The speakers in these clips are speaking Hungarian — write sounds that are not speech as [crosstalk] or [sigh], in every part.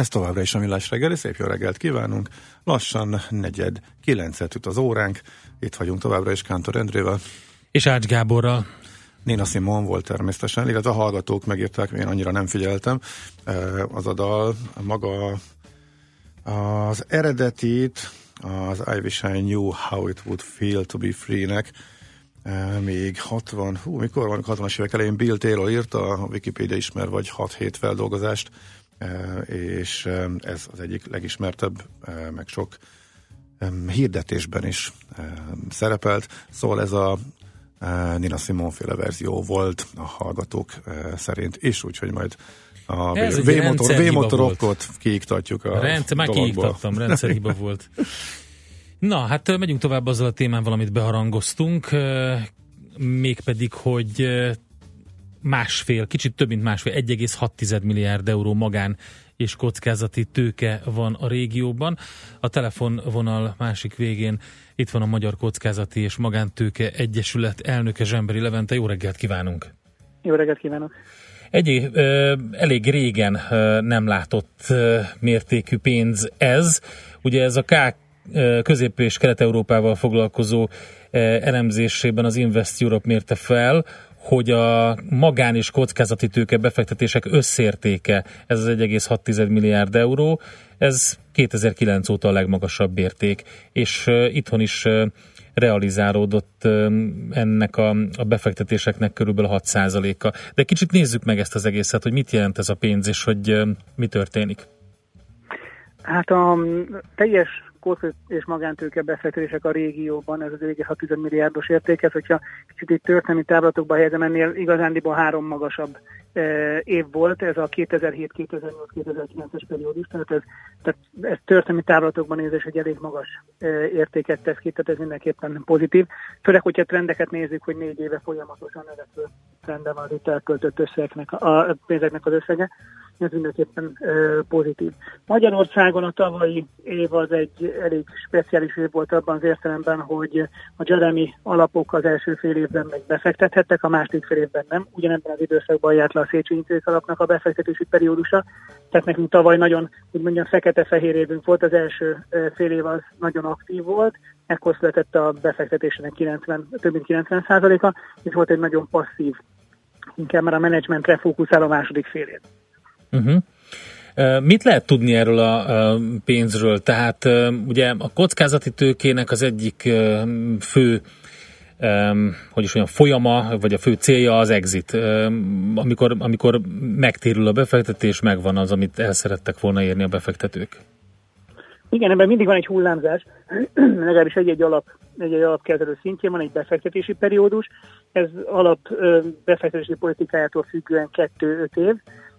Ez továbbra is a Millás reggeli, szép jó reggelt kívánunk. Lassan negyed, kilencet üt az óránk. Itt vagyunk továbbra is Kántor Endrével. És Ács Gáborral. Nina Simon volt természetesen, illetve a hallgatók megírták, én annyira nem figyeltem. Az a dal maga az eredetit, az I Wish I Knew How It Would Feel to Be Free-nek még 60, hú, mikor van, 60-as évek elején Bill Taylor írta, a Wikipedia ismer vagy 6-7 feldolgozást, és ez az egyik legismertebb, meg sok hirdetésben is szerepelt. Szóval ez a Nina Simon féle verzió volt a hallgatók szerint is, úgyhogy majd a V-motor, V-motorokot kiiktatjuk a Rendszer, Már kiiktattam, rendszerhiba [laughs] volt. Na, hát megyünk tovább azzal a témával, amit beharangoztunk, mégpedig, hogy másfél, kicsit több mint másfél, 1,6 milliárd euró magán és kockázati tőke van a régióban. A telefonvonal másik végén itt van a Magyar Kockázati és Magántőke Egyesület elnöke Zsemberi Levente. Jó reggelt kívánunk! Jó reggelt kívánok! Egy elég régen nem látott mértékű pénz ez. Ugye ez a K közép- és kelet-európával foglalkozó elemzésében az Invest Europe mérte fel, hogy a magán és kockázati tőke befektetések összértéke, ez az 1,6 milliárd euró, ez 2009 óta a legmagasabb érték, és itthon is realizálódott ennek a, a befektetéseknek körülbelül 6%-a. De kicsit nézzük meg ezt az egészet, hogy mit jelent ez a pénz, és hogy mi történik. Hát a teljes korszerű és magántőke befektetések a régióban, ez az 1,6 milliárdos érték, ez, hogyha kicsit itt történelmi táblatokba helyezem, ennél igazándiból három magasabb e, év volt, ez a 2007-2008-2009-es periódus, tehát ez, tehát ez történelmi táblatokban nézés egy elég magas e, értéket tesz ki, tehát ez mindenképpen pozitív. Főleg, hogyha trendeket nézzük, hogy négy éve folyamatosan növekvő trendben van az itt elköltött összegnek, a pénzeknek az összege, ez mindenképpen pozitív. Magyarországon a tavalyi év az egy elég speciális év volt abban az értelemben, hogy a Jeremy alapok az első fél évben meg befektethettek, a második fél évben nem. Ugyanebben az időszakban járt le a Széchenyi alapnak a befektetési periódusa, tehát nekünk tavaly nagyon, úgy mondjam, fekete-fehér évünk volt, az első fél év az nagyon aktív volt, ekkor született a befektetésének 90, több mint 90%-a, és volt egy nagyon passzív, inkább már a menedzsmentre fókuszáló második fél év. Uh-huh. Mit lehet tudni erről a pénzről? Tehát ugye a kockázati tőkének az egyik fő hogy is mondjam, folyama, vagy a fő célja az exit. Amikor, amikor megtérül a befektetés, megvan az, amit el szerettek volna érni a befektetők. Igen, ebben mindig van egy hullámzás, [clears throat] legalábbis egy-egy alap, egy-egy alapkezelő szintjén van egy befektetési periódus, ez alap befektetési politikájától függően 2-5 év,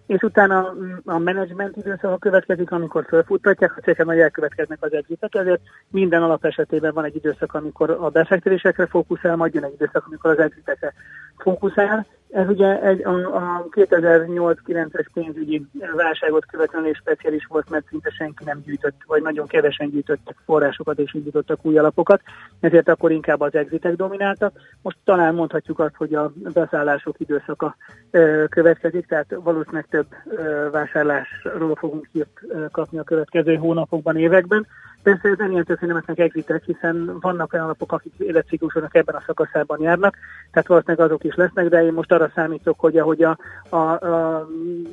és utána a menedzsment időszaka következik, amikor felfuttatják, a cégek nagy elkövetkeznek az exitek, ezért minden alap esetében van egy időszak, amikor a befektetésekre fókuszál, majd jön egy időszak, amikor az exitekre fókuszál. Ez ugye egy, a, a 2008-9-es pénzügyi válságot követően és speciális volt, mert szinte senki nem gyűjtött, vagy nagyon kevesen gyűjtöttek forrásokat és gyűjtöttek új alapokat, ezért akkor inkább az exitek domináltak. Most talán mondhatjuk azt, hogy a beszállások időszaka ö, következik, tehát valószínűleg több ö, vásárlásról fogunk hírt kapni a következő hónapokban, években. Persze ez nem lesznek exitek, hiszen vannak olyan alapok, akik életciklusoknak ebben a szakaszában járnak, tehát valószínűleg azok is lesznek, de én most arra számítok, hogy ahogy a, a, a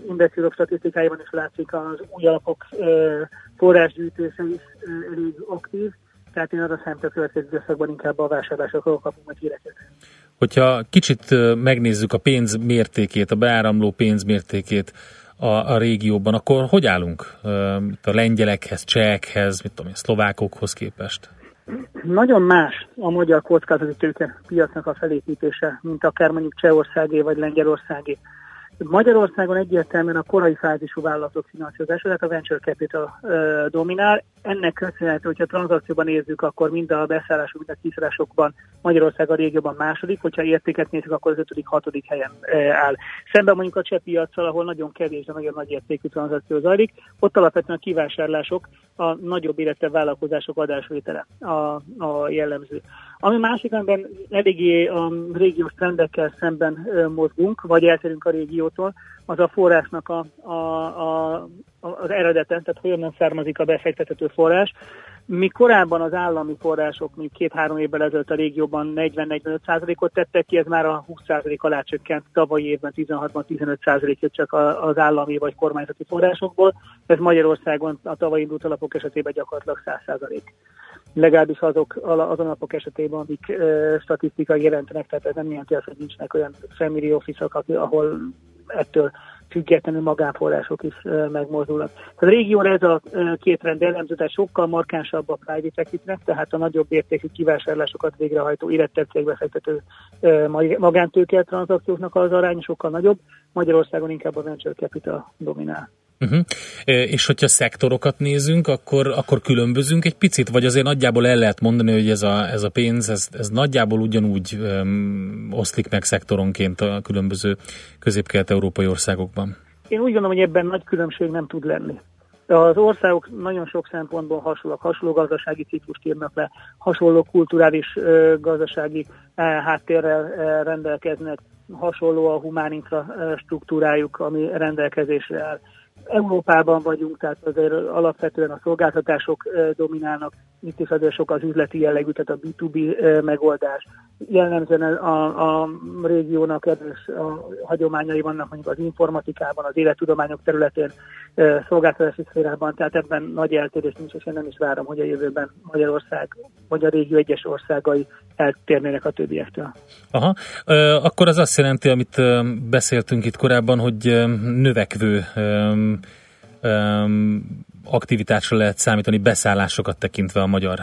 investorok statisztikáiban is látszik, az új alapok ö, forrásgyűjtése is ö, elég aktív, tehát én arra számítok a következő időszakban inkább a vásárlásokról kapunk meg híreket. Hogyha kicsit megnézzük a pénz mértékét, a beáramló pénz mértékét, a, a régióban, akkor hogy állunk a lengyelekhez, csehekhez, mit tudom én, szlovákokhoz képest? Nagyon más a magyar kockázati tőke piacnak a felépítése, mint akár mondjuk Csehországé vagy Lengyelországé. Magyarországon egyértelműen a korai fázisú vállalatok finanszírozása, tehát a venture capital dominál. ennek köszönhető, hogyha tranzakcióban nézzük, akkor mind a beszállások, mind a kiszállásokban Magyarország a régióban második, hogyha értéket nézzük, akkor az ötödik, hatodik helyen áll. Szemben mondjuk a cseh piacsal, ahol nagyon kevés, de nagyon nagy értékű tranzakció zajlik, ott alapvetően a kivásárlások, a nagyobb életre vállalkozások adásvétele a, a jellemző. Ami másik, amiben eléggé a régiós trendekkel szemben mozgunk, vagy eltérünk a régiótól, az a forrásnak a, a, a, az eredete, tehát honnan származik a befektethető forrás. Mi korábban az állami források, mondjuk két-három évvel ezelőtt a régióban 40-45%-ot tettek ki, ez már a 20% alá csökkent, tavalyi évben 16-ban 15%-ot csak az állami vagy kormányzati forrásokból, ez Magyarországon a tavalyi indult alapok esetében gyakorlatilag 100% legalábbis azok, azon alapok esetében, amik statisztikai jelentenek, tehát ez nem jelenti azt, hogy nincsenek olyan family office-ok, ahol ettől függetlenül magánforrások is megmozdulnak. A régióra ez a két rend jellemző, tehát sokkal markánsabb a private equity tehát a nagyobb értékű kivásárlásokat végrehajtó érettebb cégbefektető e, magántőke tranzakcióknak az arány sokkal nagyobb, Magyarországon inkább a venture capital dominál. Uh-huh. És hogyha szektorokat nézünk, akkor, akkor különbözünk egy picit, vagy azért nagyjából el lehet mondani, hogy ez a, ez a pénz, ez, ez nagyjából ugyanúgy um, oszlik meg szektoronként a különböző közép-kelet-európai országokban? Én úgy gondolom, hogy ebben nagy különbség nem tud lenni. Az országok nagyon sok szempontból hasonlóak, hasonló gazdasági ciklust írnak le, hasonló kulturális gazdasági háttérrel rendelkeznek, hasonló a humán infrastruktúrájuk, ami rendelkezésre áll. Európában vagyunk, tehát azért alapvetően a szolgáltatások dominálnak, itt is azért sok az üzleti jellegű, tehát a B2B megoldás. Jellemzően a, a régiónak erős a hagyományai vannak mondjuk az informatikában, az élettudományok területén, szolgáltatási szférában, tehát ebben nagy eltérés nincs, és én nem is várom, hogy a jövőben Magyarország vagy a régió egyes országai eltérnének a többiektől. Aha, akkor az azt jelenti, amit beszéltünk itt korábban, hogy növekvő aktivitásra lehet számítani beszállásokat tekintve a magyar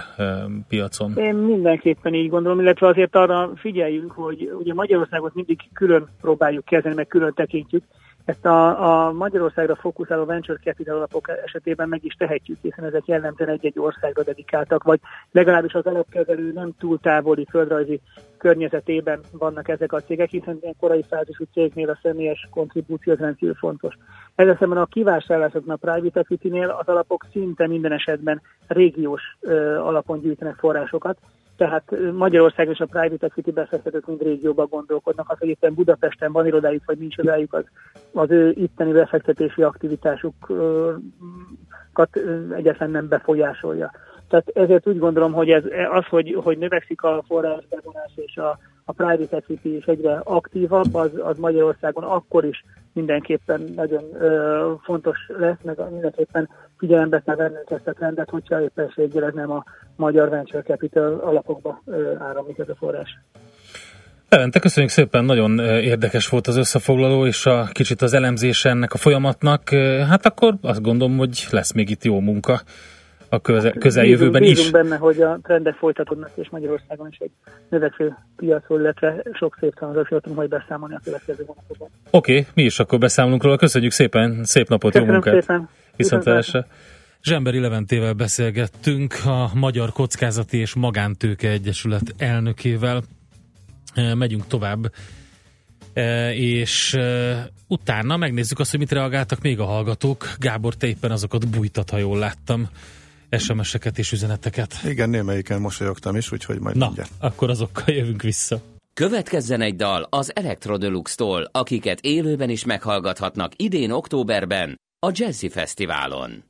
piacon? Én mindenképpen így gondolom, illetve azért arra figyeljünk, hogy ugye Magyarországot mindig külön próbáljuk kezelni, meg külön tekintjük, ezt a, a Magyarországra fókuszáló venture capital alapok esetében meg is tehetjük, hiszen ezek jellemzően egy-egy országra dedikáltak, vagy legalábbis az alapkezelő nem túl távoli földrajzi környezetében vannak ezek a cégek, hiszen ilyen korai fázisú cégnél a személyes kontribúció az rendkívül fontos. Ez szemben a kivásárlásoknak a private equity-nél az alapok szinte minden esetben régiós ö, alapon gyűjtenek forrásokat, tehát Magyarország és a private equity befektetők mind régióban gondolkodnak, az, hogy éppen Budapesten van irodájuk, vagy nincs irodájuk, az, az ő itteni befektetési aktivitásukat egyetlen nem befolyásolja. Tehát ezért úgy gondolom, hogy ez, az, hogy, hogy növekszik a forrásbevonás és a, a private equity is egyre aktívabb, az, az Magyarországon akkor is mindenképpen nagyon ö, fontos lesz, meg mindenképpen figyelembe kell vennünk ezt a trendet, hogyha éppenséggel ez nem a magyar venture capital alapokba áramlik ez a forrás. Levente, köszönjük szépen, nagyon érdekes volt az összefoglaló, és a kicsit az elemzése ennek a folyamatnak. Hát akkor azt gondolom, hogy lesz még itt jó munka a köze, közeljövőben bízunk, is. benne, hogy a trendek folytatódnak, és Magyarországon is egy növekvő piacról, illetve sok szép tranzakciót tudunk majd beszámolni a következő hónapokban. Oké, okay, mi is akkor beszámolunk róla. Köszönjük szépen, szép napot, Köszönöm jó munkát! Szépen. Viszontlátásra! Zsemberi Leventével beszélgettünk a Magyar Kockázati és Magántőke Egyesület elnökével. E, megyünk tovább, e, és e, utána megnézzük azt, hogy mit reagáltak még a hallgatók. Gábor, te éppen azokat bújtat, ha jól láttam. SMS-eket és üzeneteket. Igen, némelyiken mosolyogtam is, úgyhogy majd Na, mindjárt. akkor azokkal jövünk vissza. Következzen egy dal az Electrodeluxe-tól, akiket élőben is meghallgathatnak idén októberben a Jazzy Fesztiválon.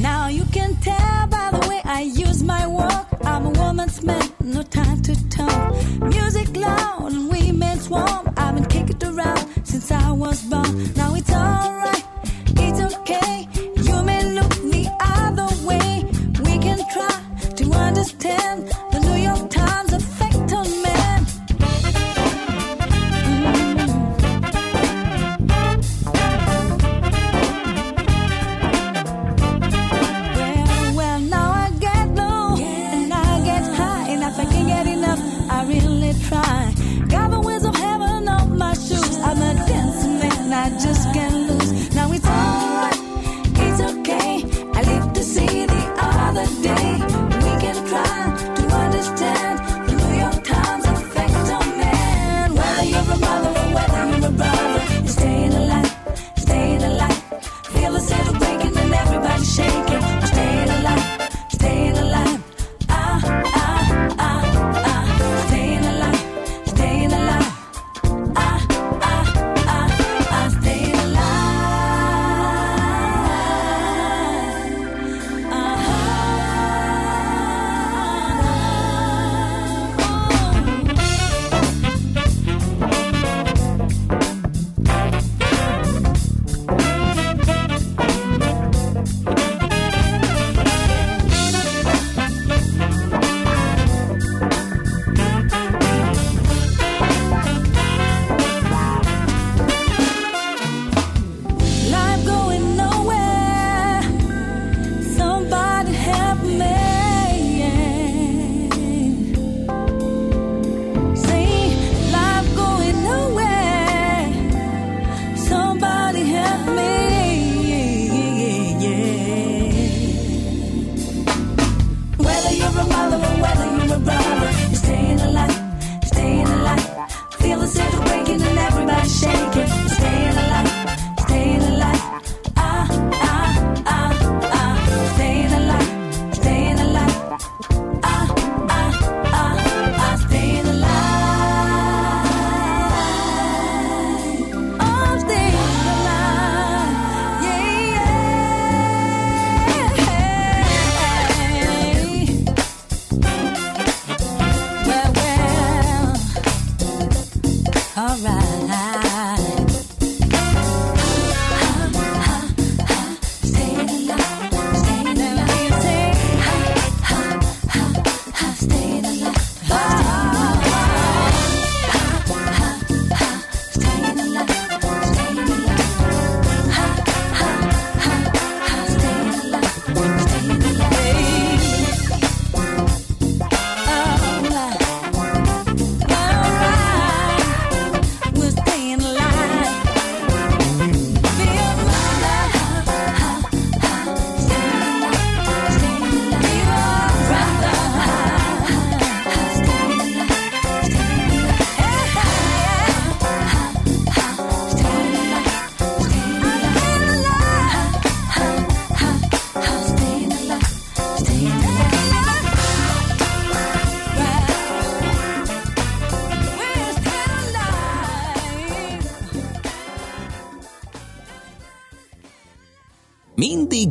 Now you can tell by the way I use my work. I'm a woman's man, no time to talk. Music loud and women's warm. I've been kicking around since I was born. Now it's alright, it's okay. You may look the other way. We can try to understand try.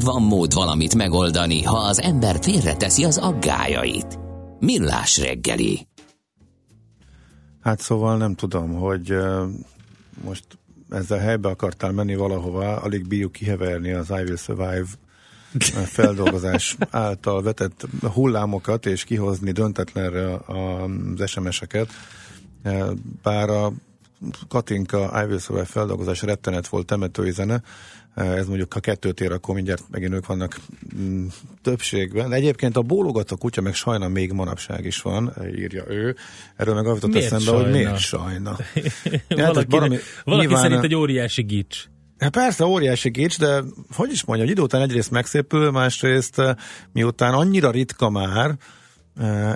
Mindig van mód valamit megoldani, ha az ember félreteszi az aggájait. Millás reggeli. Hát szóval nem tudom, hogy most ezzel helybe akartál menni valahova, alig bírjuk kiheverni az I Will Survive feldolgozás [laughs] által vetett hullámokat, és kihozni döntetlenre az SMS-eket. Bár a Katinka I Will Survive feldolgozás rettenet volt temetői zene, ez mondjuk ha kettőt ér, akkor mindjárt megint ők vannak mm, többségben. Egyébként a bólogató kutya meg sajna még manapság is van, írja ő. Erről meg avított eszembe, sajna? hogy miért sajna. [laughs] valaki, valami, valaki nyilván, szerint egy óriási gics. Hát persze, óriási gics, de hogy is mondja, hogy idő után egyrészt megszépül, másrészt miután annyira ritka már,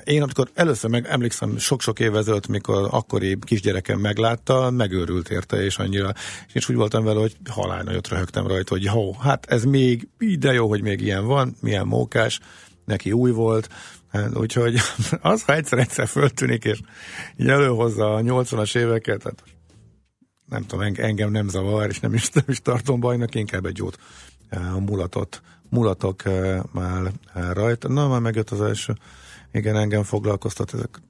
én amikor először meg emlékszem sok-sok évvel ezelőtt, mikor akkori kisgyerekem meglátta, megőrült érte, és annyira, és úgy voltam vele, hogy halál nagyot röhögtem rajta, hogy jó, hát ez még ide jó, hogy még ilyen van, milyen mókás, neki új volt, úgyhogy [laughs] az, ha egyszer-egyszer föltűnik, és így előhozza a 80-as éveket, hát nem tudom, engem nem zavar, és nem is, nem is tartom bajnak, inkább egy jót mulatot, mulatok már rajta. Na, már megjött az első igen, engem foglalkoztat ezek.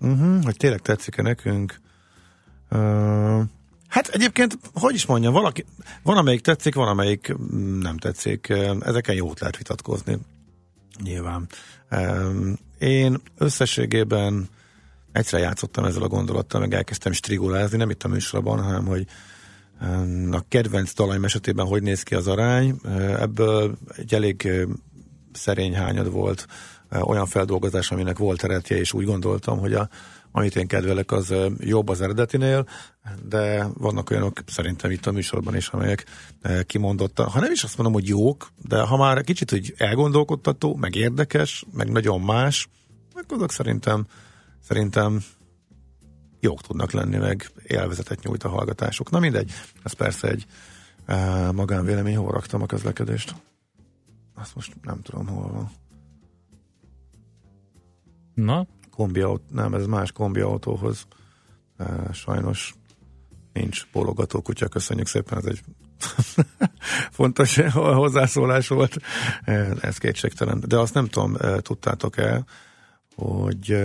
Uh-huh, hogy tényleg tetszik-e nekünk? Uh, hát egyébként, hogy is mondjam, valaki, van amelyik tetszik, van amelyik nem tetszik. Ezeken jót lehet vitatkozni. Nyilván. Um, én összességében egyszer játszottam ezzel a gondolattal, meg elkezdtem strigulázni, nem itt a műsorban, hanem hogy a kedvenc dalaim esetében hogy néz ki az arány. Ebből egy elég szerény hányad volt olyan feldolgozás, aminek volt eredetje, és úgy gondoltam, hogy a, amit én kedvelek, az jobb az eredetinél, de vannak olyanok szerintem itt a műsorban is, amelyek kimondottan, ha nem is azt mondom, hogy jók, de ha már kicsit hogy elgondolkodtató, meg érdekes, meg nagyon más, meg azok szerintem, szerintem jók tudnak lenni, meg élvezetet nyújt a hallgatásuk. Na mindegy, ez persze egy magánvélemény, hol raktam a közlekedést. Azt most nem tudom, hol van. Na? Kombi autó, nem, ez más kombi autóhoz. E, sajnos nincs bólogató kutya, köszönjük szépen, ez egy [laughs] fontos hozzászólás volt. Ez kétségtelen. De azt nem tudom, tudtátok el, hogy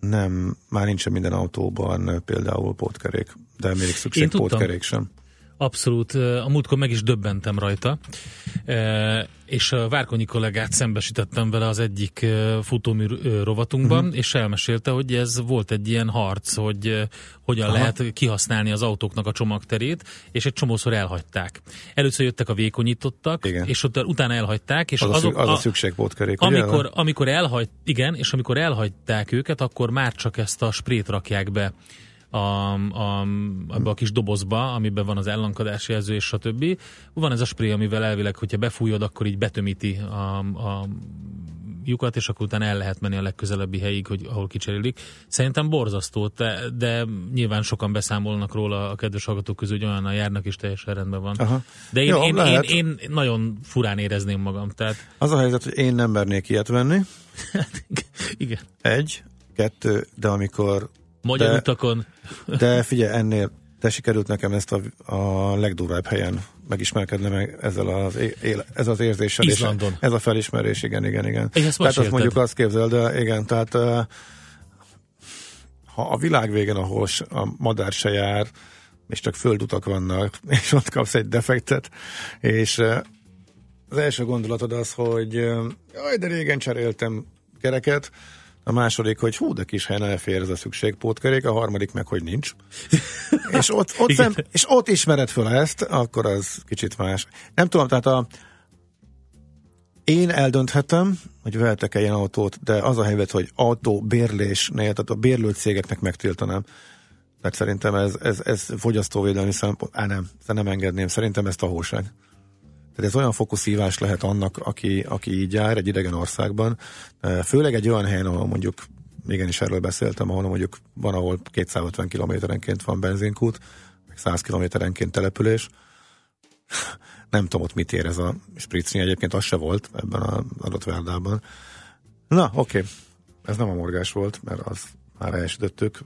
nem, már nincsen minden autóban például pótkerék, de még szükség pótkerék sem. Abszolút. A múltkor meg is döbbentem rajta, és a Várkonyi kollégát szembesítettem vele az egyik futómű rovatunkban, uh-huh. és elmesélte, hogy ez volt egy ilyen harc, hogy hogyan Aha. lehet kihasználni az autóknak a csomagterét, és egy csomószor elhagyták. Először jöttek a vékonyítottak, igen. és ott, utána elhagyták, és az, azok, a, az a szükségpótkerék. Amikor, ugye? amikor elhagy, igen, és amikor elhagyták őket, akkor már csak ezt a sprét rakják be a, a, abba a kis dobozba, amiben van az ellankadási jelző és többi. Van ez a spray, amivel elvileg, hogyha befújod, akkor így betömíti a, a lyukat, és akkor utána el lehet menni a legközelebbi helyig, hogy ahol kicserélik. Szerintem borzasztó, de, de nyilván sokan beszámolnak róla a kedves hallgatók közül, hogy olyannal járnak, és teljesen rendben van. Aha. De én, Jó, én, én, én, nagyon furán érezném magam. Tehát... Az a helyzet, hogy én nem mernék ilyet venni. [laughs] Igen. Egy, kettő, de amikor Magyar de, utakon. [laughs] De figyelj, ennél te sikerült nekem ezt a, a legdurvább helyen megismerkedni meg ezzel az, éle, ez az érzéssel. Izlandon. És ez a felismerés, igen, igen, igen. Én ezt tehát azt mondjuk azt képzel, de igen, tehát ha a világ végén, ahol a madár se jár, és csak földutak vannak, [laughs] és ott kapsz egy defektet, és az első gondolatod az, hogy jaj, de régen cseréltem kereket, a második, hogy hú, de kis helyen elfér ez a szükségpótkerék, a harmadik meg, hogy nincs. [laughs] és, ott, ott szem, és ott ismered föl ezt, akkor az kicsit más. Nem tudom, tehát a, én eldönthetem, hogy vehetek-e ilyen autót, de az a helyzet, hogy autó bérlésnél, tehát a bérlő cégeknek megtiltanám. Tehát szerintem ez, ez, ez fogyasztóvédelmi szempont, á nem, nem engedném, szerintem ez tahóság. Tehát ez olyan fokú szívás lehet annak, aki, aki így jár egy idegen országban, főleg egy olyan helyen, ahol mondjuk, igenis erről beszéltem, ahol mondjuk van, ahol 250 kilométerenként van benzinkút, meg 100 kilométerenként település. [laughs] Nem tudom ott mit ér ez a spricni, egyébként az se volt ebben az adott Verdában. Na, oké. Okay. Ez nem a morgás volt, mert az már elsütöttük,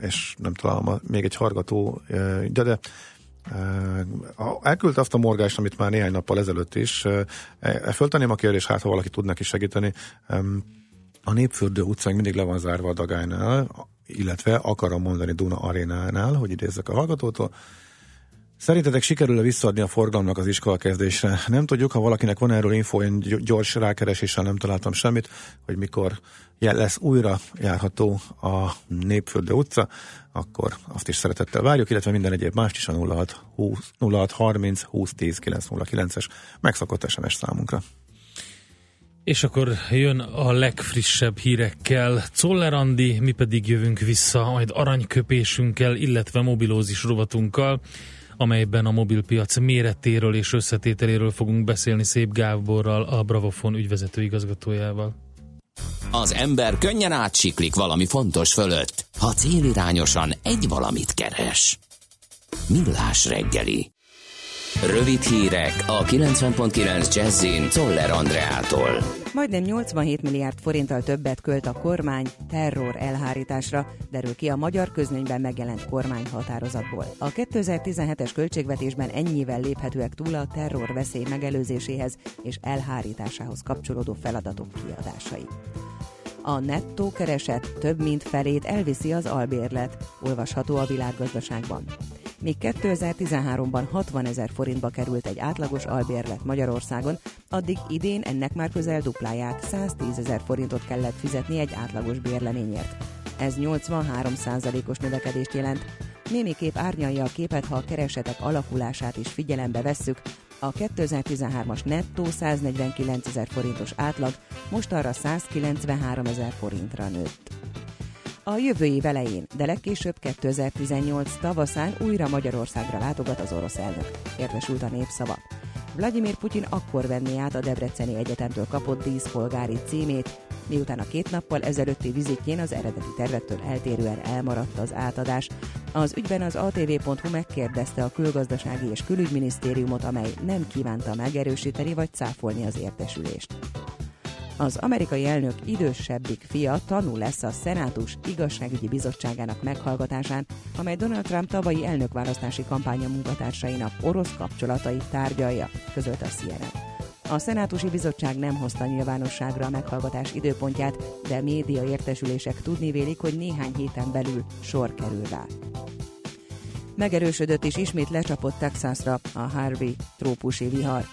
és nem találom még egy hargató, de, de Elküldte azt a morgást, amit már néhány nappal ezelőtt is. E, föltenném a kérdést, hát ha valaki tud neki segíteni. A Népfürdő utcán mindig le van zárva a Dagánynál, illetve akarom mondani Duna Arénánál, hogy idézzek a hallgatótól. Szerintetek sikerül-e visszaadni a forgalomnak az iskola kezdésre? Nem tudjuk, ha valakinek van erről info, én gyors rákereséssel nem találtam semmit, hogy mikor lesz újra járható a Népföldő utca, akkor azt is szeretettel várjuk, illetve minden egyéb mást is a 06, 20, 06 30 20 10 909-es megszokott SMS számunkra. És akkor jön a legfrissebb hírekkel. Czoller Andi, mi pedig jövünk vissza majd aranyköpésünkkel, illetve mobilózis rovatunkkal amelyben a mobilpiac méretéről és összetételéről fogunk beszélni Szép Gáborral, a Bravofon ügyvezető igazgatójával. Az ember könnyen átsiklik valami fontos fölött, ha célirányosan egy valamit keres. Millás reggeli. Rövid hírek a 90.9 Jazzin Toller Andreától. Majdnem 87 milliárd forinttal többet költ a kormány terror elhárításra, derül ki a magyar közlönyben megjelent kormányhatározatból. A 2017-es költségvetésben ennyivel léphetőek túl a terror veszély megelőzéséhez és elhárításához kapcsolódó feladatok kiadásai. A nettó kereset több mint felét elviszi az albérlet, olvasható a világgazdaságban. Míg 2013-ban 60 ezer forintba került egy átlagos albérlet Magyarországon, addig idén ennek már közel dupláját, 110 ezer forintot kellett fizetni egy átlagos bérleményért. Ez 83%-os növekedést jelent. Némiképp árnyalja a képet, ha a keresetek alakulását is figyelembe vesszük, a 2013-as nettó 149 ezer forintos átlag most arra 193 ezer forintra nőtt. A jövő év elején, de legkésőbb 2018 tavaszán újra Magyarországra látogat az orosz elnök. Értesült a népszava. Vladimir Putyin akkor venné át a Debreceni Egyetemtől kapott díszpolgári címét, miután a két nappal ezelőtti vizitjén az eredeti tervettől eltérően elmaradt az átadás. Az ügyben az atv.hu megkérdezte a külgazdasági és külügyminisztériumot, amely nem kívánta megerősíteni vagy cáfolni az értesülést. Az amerikai elnök idősebbik fia tanul lesz a Szenátus igazságügyi bizottságának meghallgatásán, amely Donald Trump tavalyi elnökválasztási kampánya munkatársainak orosz kapcsolatait tárgyalja, közölte a CNN. A Szenátusi Bizottság nem hozta nyilvánosságra a meghallgatás időpontját, de média értesülések tudni vélik, hogy néhány héten belül sor kerül rá. Megerősödött és ismét lecsapott Texasra a Harvey trópusi vihar.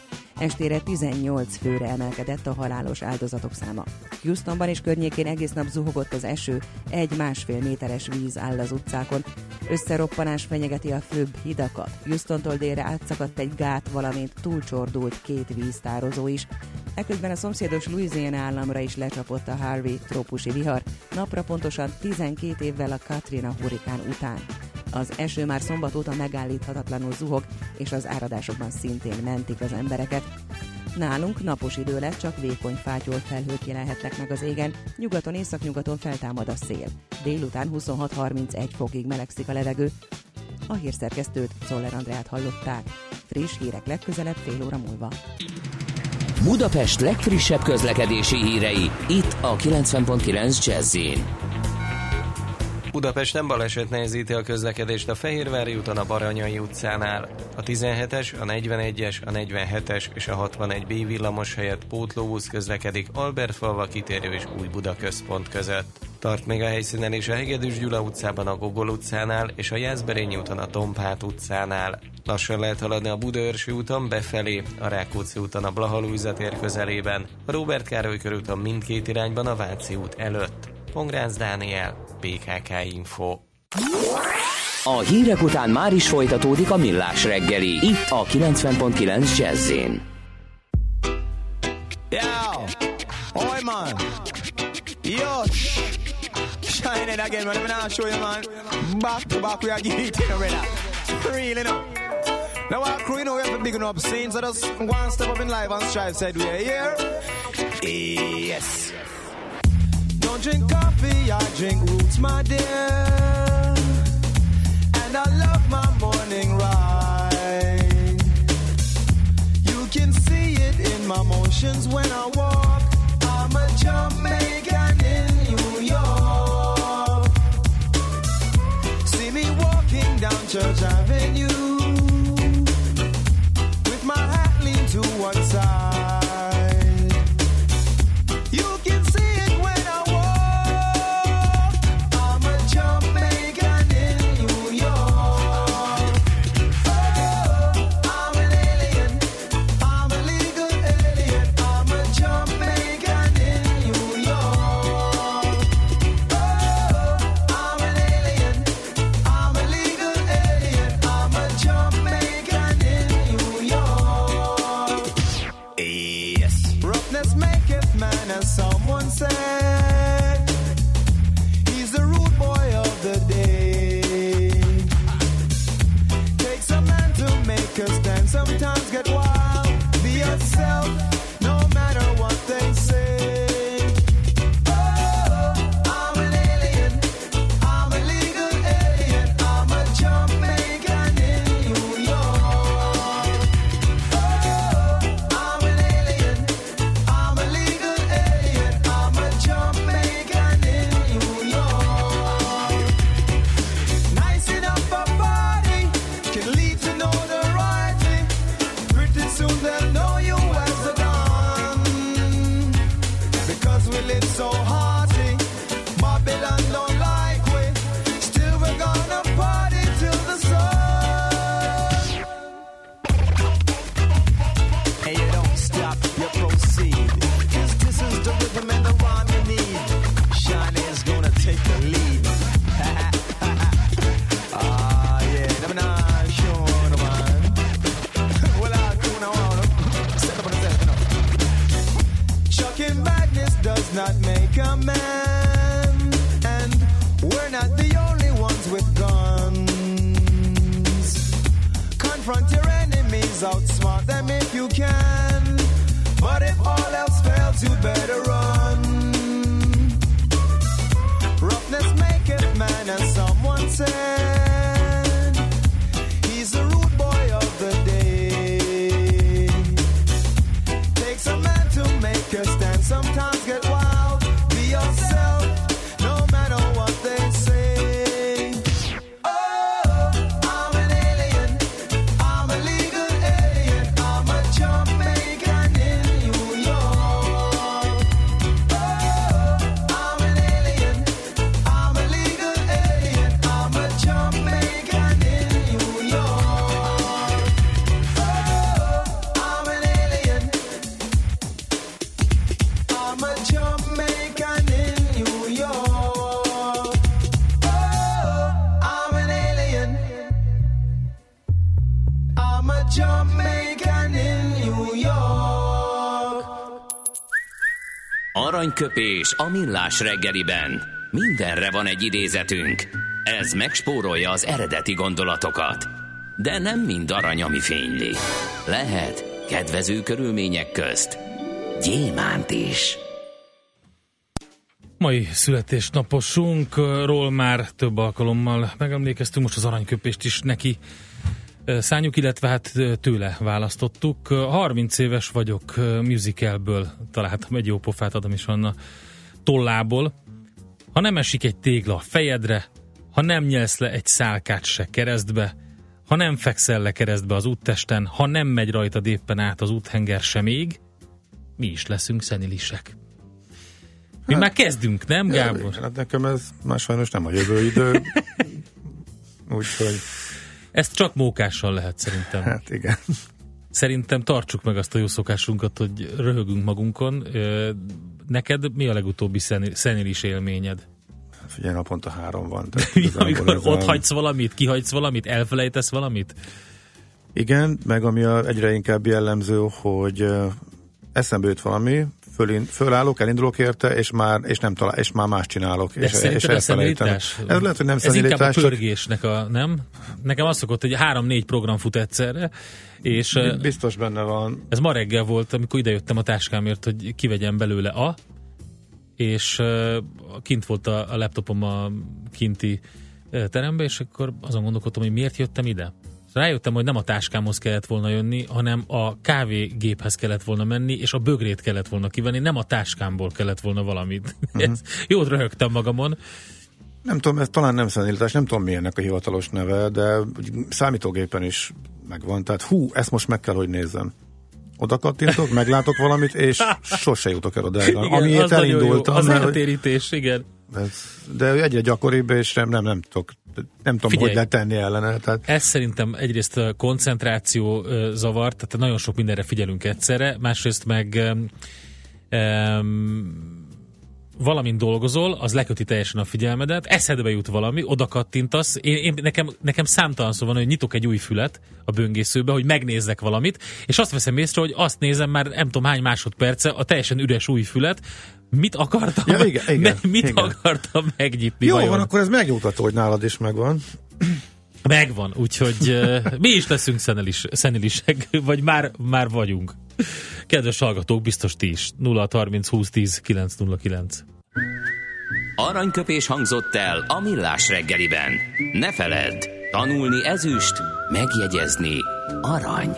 Estére 18 főre emelkedett a halálos áldozatok száma. Houstonban és környékén egész nap zuhogott az eső, egy-másfél méteres víz áll az utcákon. Összeroppanás fenyegeti a főbb hidakat. Houstontól délre átszakadt egy gát, valamint túlcsordult két víztározó is. Eközben a szomszédos Louisiana államra is lecsapott a Harvey trópusi vihar, napra pontosan 12 évvel a Katrina hurikán után. Az eső már szombat óta megállíthatatlanul zuhog, és az áradásokban szintén mentik az embereket. Nálunk napos idő lesz, csak vékony fátyol felhők jelenhetnek meg az égen, nyugaton északnyugaton feltámad a szél. Délután 26-31 fokig melegszik a levegő. A hírszerkesztőt, Szoller Andrát hallották. Friss hírek legközelebb fél óra múlva. Budapest legfrissebb közlekedési hírei, itt a 90.9 jazz Budapesten baleset nehezíti a közlekedést a Fehérvári úton a Baranyai utcánál. A 17-es, a 41-es, a 47-es és a 61B villamos helyett pótlóbusz közlekedik Albertfalva kitérő és Új Buda központ között. Tart még a helyszínen és a Hegedűs Gyula utcában a Gogol utcánál és a Jászberényi úton a Tompát utcánál. Lassan lehet haladni a Budaörsi úton befelé, a Rákóczi úton a Blahalújza tér közelében, a Robert Károly körúton mindkét irányban a Váci út előtt. Pongrácz Dániel, PKK Info. A hírek után már is folytatódik a millás reggeli. Itt a 90.9 jazz Yo, oi man, yo, shine it again, man. Me now show you, man. Back to back, we are getting it, you know, Real, you know. Now our crew, you know, we have to big up scenes, so just one step up in life and strive, said we are here. Yes. Don't drink coffee, I drink roots, my dear. And I love my morning ride. You can see it in my motions when I walk. I'm a Jamaican in New York. See me walking down Church Avenue. Aranyköpés a millás reggeliben. Mindenre van egy idézetünk. Ez megspórolja az eredeti gondolatokat. De nem mind arany, ami fényli. Lehet kedvező körülmények közt gyémánt is. Mai születésnaposunkról már több alkalommal megemlékeztünk, most az aranyköpést is neki ö, szánjuk, illetve hát tőle választottuk. 30 éves vagyok, musicalből találtam egy jó pofát Adam is Anna tollából. Ha nem esik egy tégla a fejedre, ha nem nyelsz le egy szálkát se keresztbe, ha nem fekszel le keresztbe az úttesten, ha nem megy rajtad éppen át az úthenger se még, mi is leszünk szenilisek. Mi Hát- már kezdünk, nem, Gábor? Hát nekem ez már sajnos nem a jövő idő. [laughs] Úgyhogy, Ezt csak mókással lehet szerintem. hát igen. Szerintem tartsuk meg azt a jó szokásunkat, hogy röhögünk magunkon. Neked mi a legutóbbi szeni- szenilis élményed? Figyelj, naponta három van. [laughs] amikor ez ott hagysz valamit, kihagysz valamit, elfelejtesz valamit? Igen, meg ami a, egyre inkább jellemző, hogy eszembe jut valami, fölin, fölállok, elindulok érte, és már, és nem talál, és már más csinálok. De és, és szenilitás? Ez lehet, hogy nem Ez inkább a pörgésnek a, nem? Nekem az szokott, hogy három-négy program fut egyszerre, és biztos benne van. Ez ma reggel volt, amikor idejöttem a táskámért, hogy kivegyem belőle a, és kint volt a, a laptopom a kinti uh, terembe, és akkor azon gondolkodtam, hogy miért jöttem ide. Rájöttem, hogy nem a táskámhoz kellett volna jönni, hanem a kávégéphez kellett volna menni, és a bögrét kellett volna kivenni, nem a táskámból kellett volna valamit. [laughs] Uh-huh. Jót röhögtem magamon. Nem tudom, ez talán nem szenilitás, nem tudom mi ennek a hivatalos neve, de számítógépen is megvan. Tehát hú, ezt most meg kell, hogy nézzem. Oda kattintok, [laughs] meglátok valamit, és sose jutok el oda. Igen, Amiért elindultam. Az eltérítés, igen. ez, de egyre gyakoribb, és nem, nem, nem tudok, nem tudom, Figyelj. hogy letenni ellene. Tehát Ez szerintem egyrészt koncentráció ö, zavar, tehát nagyon sok mindenre figyelünk egyszerre, másrészt meg um, valamint dolgozol, az leköti teljesen a figyelmedet, eszedbe jut valami, oda kattintasz, én, én, nekem, nekem számtalan szó van, hogy nyitok egy új fület a böngészőbe, hogy megnézzek valamit, és azt veszem észre, hogy azt nézem már nem tudom hány másodperce, a teljesen üres új fület, mit akartam, Ja, igen, igen, [laughs] mit igen. akartam megnyitni Jó vajon? van, akkor ez megnyugtató, hogy nálad is megvan. Megvan, úgyhogy uh, mi is leszünk szenelis, szenilisek, vagy már, már vagyunk. Kedves hallgatók, biztos ti is. 0 30 20 10 909. Aranyköpés hangzott el a millás reggeliben. Ne feledd, tanulni ezüst, megjegyezni arany.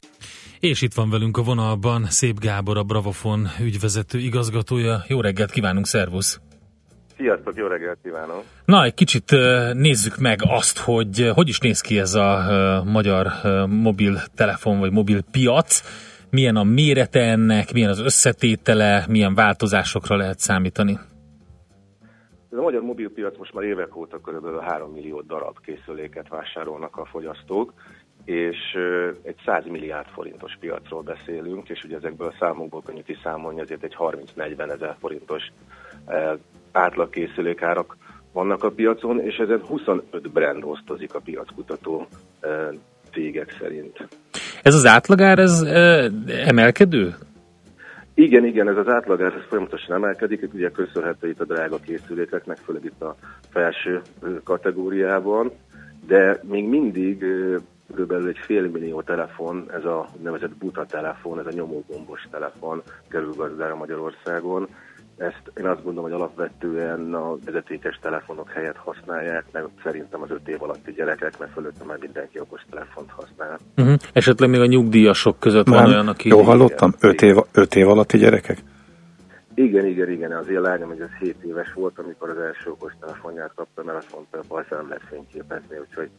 És itt van velünk a vonalban Szép Gábor, a Bravofon ügyvezető igazgatója. Jó reggelt kívánunk, szervusz! Sziasztok, jó reggelt kívánok! Na, egy kicsit nézzük meg azt, hogy hogy is néz ki ez a magyar mobiltelefon vagy mobilpiac. Milyen a mérete ennek, milyen az összetétele, milyen változásokra lehet számítani? Ez a magyar mobilpiac most már évek óta kb. 3 millió darab készüléket vásárolnak a fogyasztók, és egy 100 milliárd forintos piacról beszélünk, és ugye ezekből a számokból könnyű kiszámolni, azért egy 30-40 ezer forintos átlagkészülékárak vannak a piacon, és ezen 25 brand osztozik a piackutató cégek szerint. Ez az átlagár, ez emelkedő? Igen, igen, ez az átlagár ez folyamatosan emelkedik, ugye köszönhető itt a drága készülékeknek, főleg itt a felső kategóriában, de még mindig körülbelül egy fél millió telefon, ez a nevezett buta telefon, ez a nyomógombos telefon kerül gazdára Magyarországon. Ezt én azt gondolom, hogy alapvetően a vezetékes telefonok helyett használják, meg szerintem az öt év alatti gyerekek, mert fölötte már mindenki okos telefont használ. Uh-huh. Esetleg még a nyugdíjasok között van Már olyan, aki... Jó hallottam? 5 év, öt év alatti gyerekek? Igen, igen, igen, az én lányom, hogy ez 7 éves volt, amikor az első okos telefonját kapta, mert azt mondta, hogy a nem lehet fényképezni, úgyhogy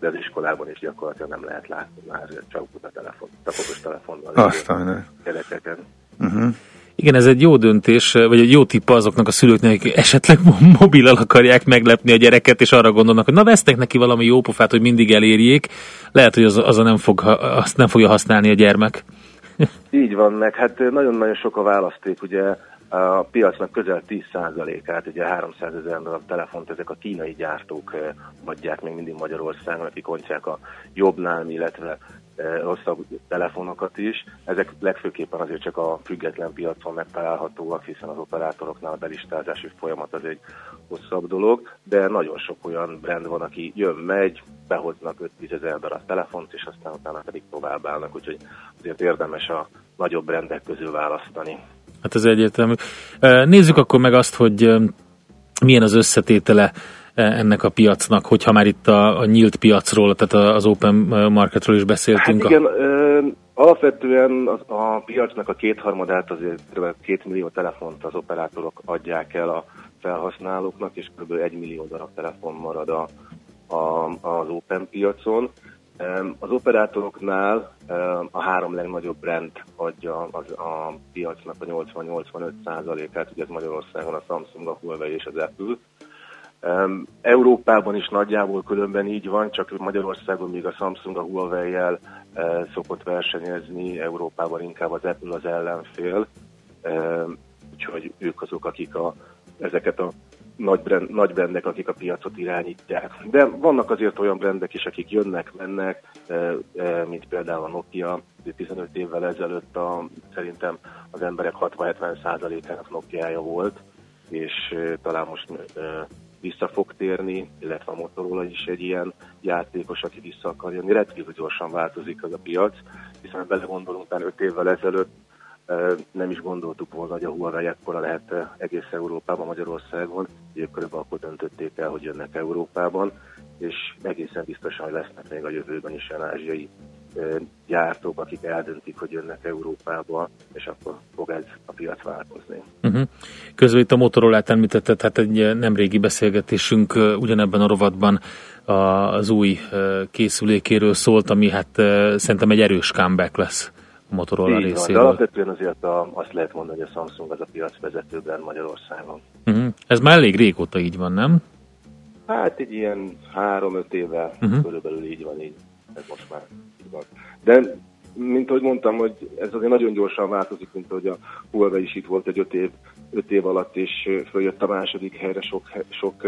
de az iskolában is gyakorlatilag nem lehet látni már csak a telefon, csak okos telefonnal Aztán, gyerekeken. Uh-huh. Igen, ez egy jó döntés, vagy egy jó tipp azoknak a szülőknek, akik esetleg mobilal akarják meglepni a gyereket, és arra gondolnak, hogy na vesznek neki valami jó pofát, hogy mindig elérjék. Lehet, hogy az, az a nem fog, azt nem fogja használni a gyermek. Így van, meg hát nagyon-nagyon sok a választék, ugye a piacnak közel 10%-át, ugye 300 ezer darab telefont ezek a kínai gyártók eh, adják még mindig Magyarországon, akik ontják a jobbnál, illetve eh, rosszabb telefonokat is. Ezek legfőképpen azért csak a független piacon megtalálhatóak, hiszen az operátoroknál a belistázási folyamat az egy hosszabb dolog, de nagyon sok olyan brand van, aki jön, megy, behoznak 5-10 ezer darab telefont, és aztán utána pedig továbbállnak, úgyhogy azért érdemes a nagyobb brendek közül választani. Hát ez egyértelmű. Nézzük akkor meg azt, hogy milyen az összetétele ennek a piacnak, hogyha már itt a, a nyílt piacról, tehát az open marketről is beszéltünk. Hát igen, ö, alapvetően az, a piacnak a kétharmadát, azért kb. két millió telefont az operátorok adják el a felhasználóknak, és kb. egy millió darab telefon marad a, a, az open piacon. Az operátoroknál a három legnagyobb brand adja az, a piacnak a 80-85 százalékát, ugye ez Magyarországon a Samsung, a Huawei és az Apple. Európában is nagyjából különben így van, csak Magyarországon még a Samsung a Huawei-jel szokott versenyezni, Európában inkább az Apple az ellenfél, úgyhogy ők azok, akik a, ezeket a nagy, brand, nagy brandek, akik a piacot irányítják. De vannak azért olyan brandek is, akik jönnek, mennek, mint például a Nokia, 15 évvel ezelőtt a, szerintem az emberek 60-70%-ának Nokia-ja volt, és talán most vissza fog térni, illetve a Motorola is egy ilyen játékos, aki vissza akar jönni. Rendkívül gyorsan változik az a piac, hiszen belegondolunk, talán 5 évvel ezelőtt nem is gondoltuk volna, hogy a Huawei ekkora lehet egész Európában, Magyarországon. Ők körülbelül akkor döntötték el, hogy jönnek Európában, és egészen biztosan, lesznek még a jövőben is olyan ázsiai gyártók, akik eldöntik, hogy jönnek Európába, és akkor fog ez a piac változni. Uh-huh. Közben itt a Motorola-t említetted, hát egy nemrégi beszélgetésünk ugyanebben a rovatban az új készülékéről szólt, ami hát szerintem egy erős comeback lesz Motorola Így részéről. Van, de alapvetően azért a, azt lehet mondani, hogy a Samsung az a piac vezetőben Magyarországon. Uh-huh. Ez már elég régóta így van, nem? Hát egy ilyen három-öt éve Mhm. uh-huh. körülbelül így van, így. Ez most már így van. De mint ahogy mondtam, hogy ez azért nagyon gyorsan változik, mint ahogy a Huawei is itt volt egy öt év, öt év alatt, és följött a második helyre sok, sok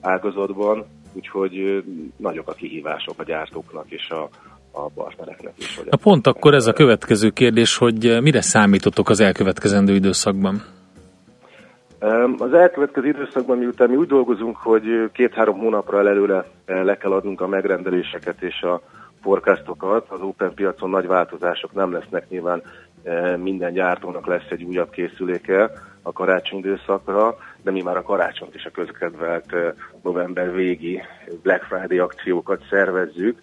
ágazatban, úgyhogy nagyok a kihívások a gyártóknak és a, a partnereknek is. Hogy Na pont akkor ez a következő kérdés, hogy mire számítotok az elkövetkezendő időszakban? Az elkövetkező időszakban, miután mi úgy dolgozunk, hogy két-három hónapra előre eh, le kell adnunk a megrendeléseket és a forecastokat, az open piacon nagy változások nem lesznek nyilván, eh, minden gyártónak lesz egy újabb készüléke a karácsony időszakra, de mi már a karácsonyt is a közkedvelt eh, november végi Black Friday akciókat szervezzük.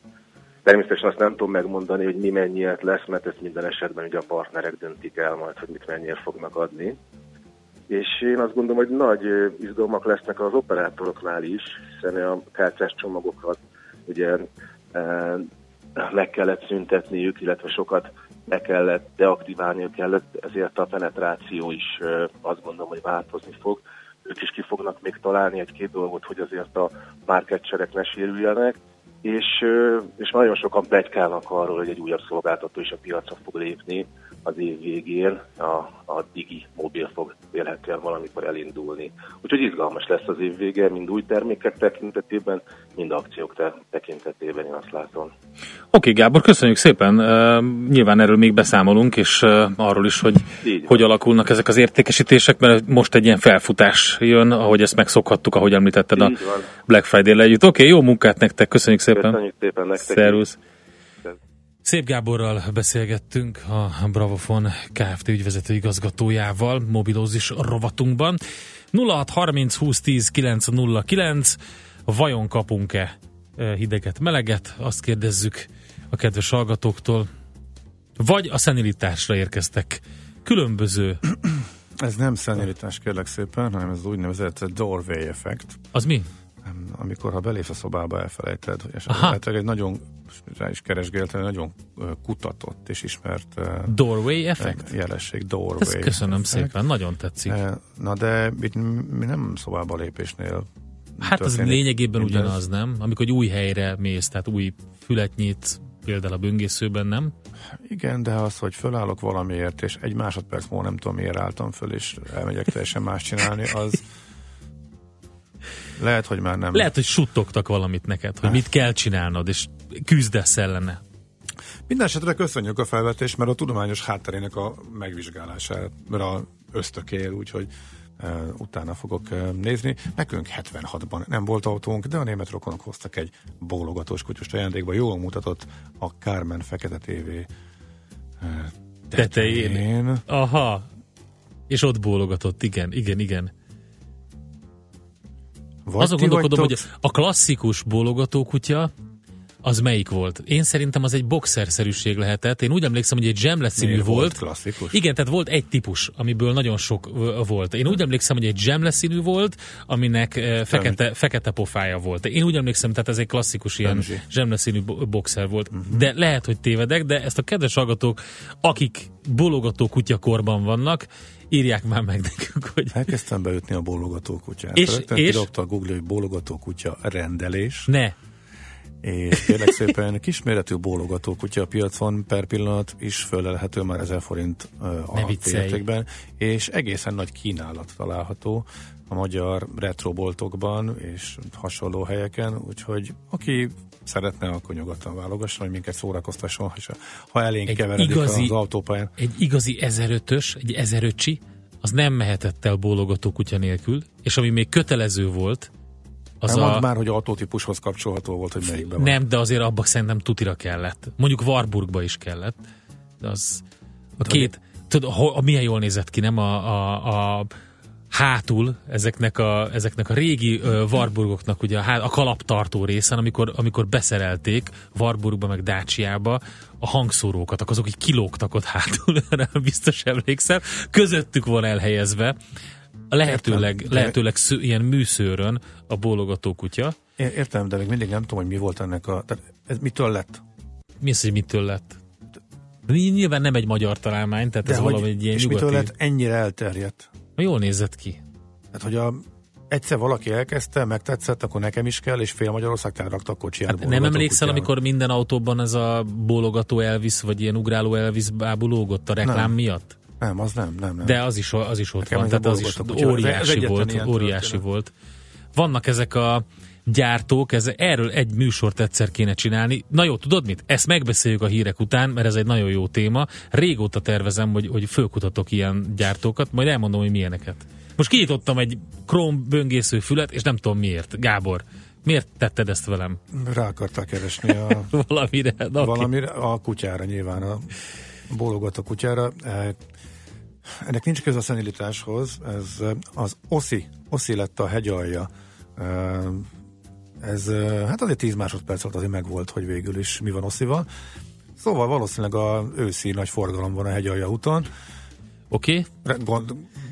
Természetesen azt nem tudom megmondani, hogy mi mennyiért lesz, mert ezt minden esetben ugye a partnerek döntik el majd, hogy mit mennyiért fognak adni és én azt gondolom, hogy nagy izgalmak lesznek az operátoroknál is, hiszen a kártyás csomagokat ugye meg kellett szüntetniük, illetve sokat le kellett deaktiválniuk kellett, ezért a penetráció is azt gondolom, hogy változni fog. Ők is ki fognak még találni egy-két dolgot, hogy azért a marketserek ne sérüljenek, és, és nagyon sokan plegykálnak arról, hogy egy újabb szolgáltató is a piacra fog lépni az év végén, a, a Digi mobil fog vélhetően valamikor elindulni. Úgyhogy izgalmas lesz az év vége, mind új termékek tekintetében, mind akciók te- tekintetében, én azt látom. Oké, Gábor, köszönjük szépen. Uh, nyilván erről még beszámolunk, és uh, arról is, hogy Így hogy alakulnak ezek az értékesítések, mert most egy ilyen felfutás jön, ahogy ezt megszokhattuk, ahogy említetted a Így van. Black Friday-le együtt. Oké, jó munkát nektek, köszönjük szépen. Köszönjük szépen nektek. is. Szervusz. Szervusz. Szép Gáborral beszélgettünk a Bravofon Kft. ügyvezető igazgatójával mobilózis rovatunkban. 0630 20 10 909 vajon kapunk-e eh, hideget, meleget? Azt kérdezzük a kedves hallgatóktól. Vagy a szenilitásra érkeztek különböző. Ez nem szenilitás kérlek szépen, hanem ez úgynevezett doorway effekt. Az mi? Amikor ha belépsz a szobába, elfelejted, és lehetőleg egy nagyon, rá is keresgéltem, nagyon kutatott és ismert Doorway effect? jelenség, doorway. Ezt köszönöm effekt. szépen, nagyon tetszik. Na de itt mi nem szobába lépésnél Hát az lényegében mindez. ugyanaz, nem? Amikor egy új helyre mész, tehát új fület nyitsz, például a böngészőben, nem? Igen, de az, hogy fölállok valamiért, és egy másodperc múlva nem tudom miért álltam föl, és elmegyek teljesen más csinálni, az [laughs] lehet, hogy már nem. Lehet, hogy suttogtak valamit neked, hogy mit kell csinálnod, és küzdesz ellene. Minden esetre köszönjük a felvetést, mert a tudományos hátterének a megvizsgálására ösztökél, úgyhogy e, utána fogok e, nézni. Nekünk 76-ban nem volt autónk, de a német rokonok hoztak egy bólogatós kutyust ajándékba. Jól mutatott a Carmen Fekete TV e, Tetején. tetején. Aha. És ott bólogatott, igen, igen, igen. Vagy Azon gondolkodom, hogy vagytok- a klasszikus bólogatókutya az melyik volt? Én szerintem az egy boxerszerűség lehetett. Én úgy emlékszem, hogy egy színű Miért volt. volt klasszikus? Igen, tehát volt egy típus, amiből nagyon sok volt. Én úgy emlékszem, hogy egy zsemle színű volt, aminek ö, fekete, fekete pofája volt. Én úgy emlékszem, tehát ez egy klasszikus ilyen zsemle színű bo- boxer volt. Uh-huh. De lehet, hogy tévedek, de ezt a kedves hallgatók, akik bólogató kutyakorban vannak, írják már meg nekünk, hogy Elkezdtem beütni a bólogató kutyát. És- Rögtön és? a Google, hogy bólogató kutya rendelés, ne. És kérlek szépen kisméretű bólogató kutya a piacon per pillanat is fölelhető már 1000 forint alatt értékben, és egészen nagy kínálat található a magyar retroboltokban és hasonló helyeken, úgyhogy aki szeretne, akkor nyugodtan válogasson, hogy minket szórakoztasson, ha elénk Egy keveredik igazi- az autópályán. egy igazi 1005-ös, egy 1005 az nem mehetett el bólogató kutya nélkül, és ami még kötelező volt, az Nem a... mondd már, hogy autótípushoz kapcsolható volt, hogy melyikben van. Nem, de azért abba szerintem tutira kellett. Mondjuk Warburgba is kellett. De az a két, tudod, ho, a, milyen jól nézett ki, nem a, a, a hátul ezeknek a, ezeknek a régi ö, Warburgoknak ugye a, a kalaptartó részen, amikor, amikor beszerelték Warburgba meg Dacia-ba a hangszórókat, azok így kilógtak ott hátul, [laughs] erre biztos emlékszel, közöttük van elhelyezve, a lehetőleg, Értem, de- lehetőleg sző, ilyen műszőrön a bólogató kutya. Értem, de még mindig nem tudom, hogy mi volt ennek a... Tehát ez mitől lett? Mi az, hogy mitől lett? Nyilván nem egy magyar találmány, tehát ez hogy, valami egy ilyen és nyugati... mitől lett ennyire elterjedt? Jól nézett ki. Hát, hogy a, egyszer valaki elkezdte, megtetszett, akkor nekem is kell, és fél Magyarország rárakta a kocsiját. Hát nem emlékszel, kutyának. amikor minden autóban ez a bólogató Elvis, vagy ilyen ugráló Elvis bábú lógott a reklám Nem. miatt? Nem, az nem, nem, nem. De az is, az is ott Nekem van, a tehát az is óriási egyetlen volt, óriási történet. volt. Vannak ezek a gyártók, ez, erről egy műsort egyszer kéne csinálni. Na jó, tudod mit? Ezt megbeszéljük a hírek után, mert ez egy nagyon jó téma. Régóta tervezem, hogy, hogy fölkutatok ilyen gyártókat, majd elmondom, hogy milyeneket. Most kinyitottam egy Chrome böngésző fület, és nem tudom miért. Gábor, miért tetted ezt velem? Rá akarták keresni a, [laughs] Valamire? Na, valamire, a kutyára nyilván, a bólogató kutyára. Ennek nincs köze a szenilitáshoz, ez az oszi, oszi lett a hegyalja. Ez, hát azért 10 másodperc alatt azért megvolt, hogy végül is mi van oszival. Szóval valószínűleg a őszi nagy forgalom van a hegyalja úton. Oké, okay.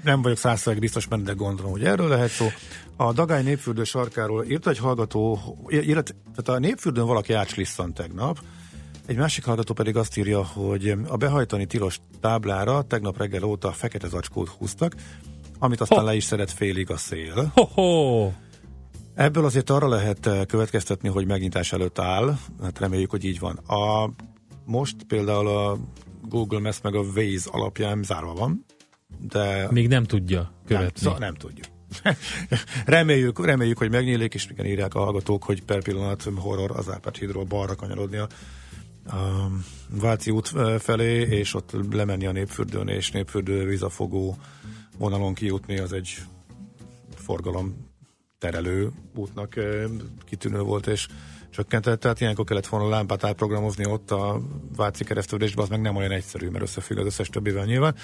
Nem vagyok százszerűen biztos benne, de gondolom, hogy erről lehet szó. A Dagály népfürdő sarkáról írt egy hallgató, tehát a népfürdőn valaki átslisszant tegnap, egy másik hallgató pedig azt írja, hogy a behajtani tilos táblára tegnap reggel óta fekete zacskót húztak, amit aztán Ho. le is szedett félig a szél. Ho-ho! Ebből azért arra lehet eh, következtetni, hogy megnyitás előtt áll, hát reméljük, hogy így van. A, most például a Google Maps meg a Waze alapján zárva van, de... Még nem tudja követni. Nem, szóval nem tudjuk. [laughs] reméljük, reméljük, hogy megnyílik, és igen, írják a hallgatók, hogy per pillanat horror az Árpád hídról balra kanyarodni a, a Váci út felé, és ott lemenni a népfürdőn, és népfürdő vízafogó vonalon kijutni, az egy forgalom terelő útnak kitűnő volt, és csökkentett, tehát ilyenkor kellett volna lámpát átprogramozni ott a Váci keresztülésben, az meg nem olyan egyszerű, mert összefügg az összes többivel nyilván.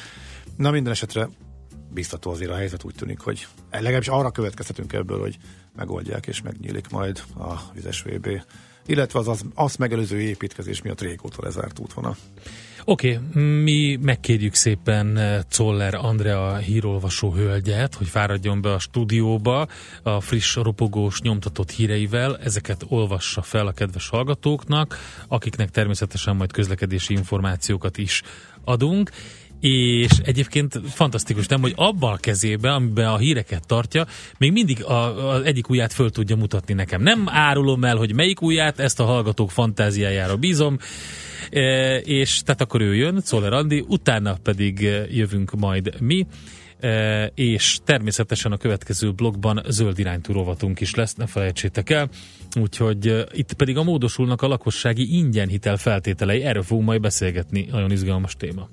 Na minden esetre biztató azért a helyzet úgy tűnik, hogy legalábbis arra következtetünk ebből, hogy megoldják és megnyílik majd a vizes VB, illetve az, az azt megelőző építkezés miatt régóta lezárt útvonal. Oké, okay, mi megkérjük szépen Czoller Andrea hírolvasó hölgyet, hogy fáradjon be a stúdióba a friss, ropogós, nyomtatott híreivel. Ezeket olvassa fel a kedves hallgatóknak, akiknek természetesen majd közlekedési információkat is adunk és egyébként fantasztikus, nem, hogy abban a kezében, amiben a híreket tartja, még mindig az egyik ujját föl tudja mutatni nekem. Nem árulom el, hogy melyik ujját, ezt a hallgatók fantáziájára bízom, e, és tehát akkor ő jön, Czoller Andi, utána pedig jövünk majd mi, e, és természetesen a következő blogban zöld iránytú rovatunk is lesz, ne felejtsétek el, úgyhogy e, itt pedig a módosulnak a lakossági ingyen hitel feltételei, erről fogunk majd beszélgetni, nagyon izgalmas téma.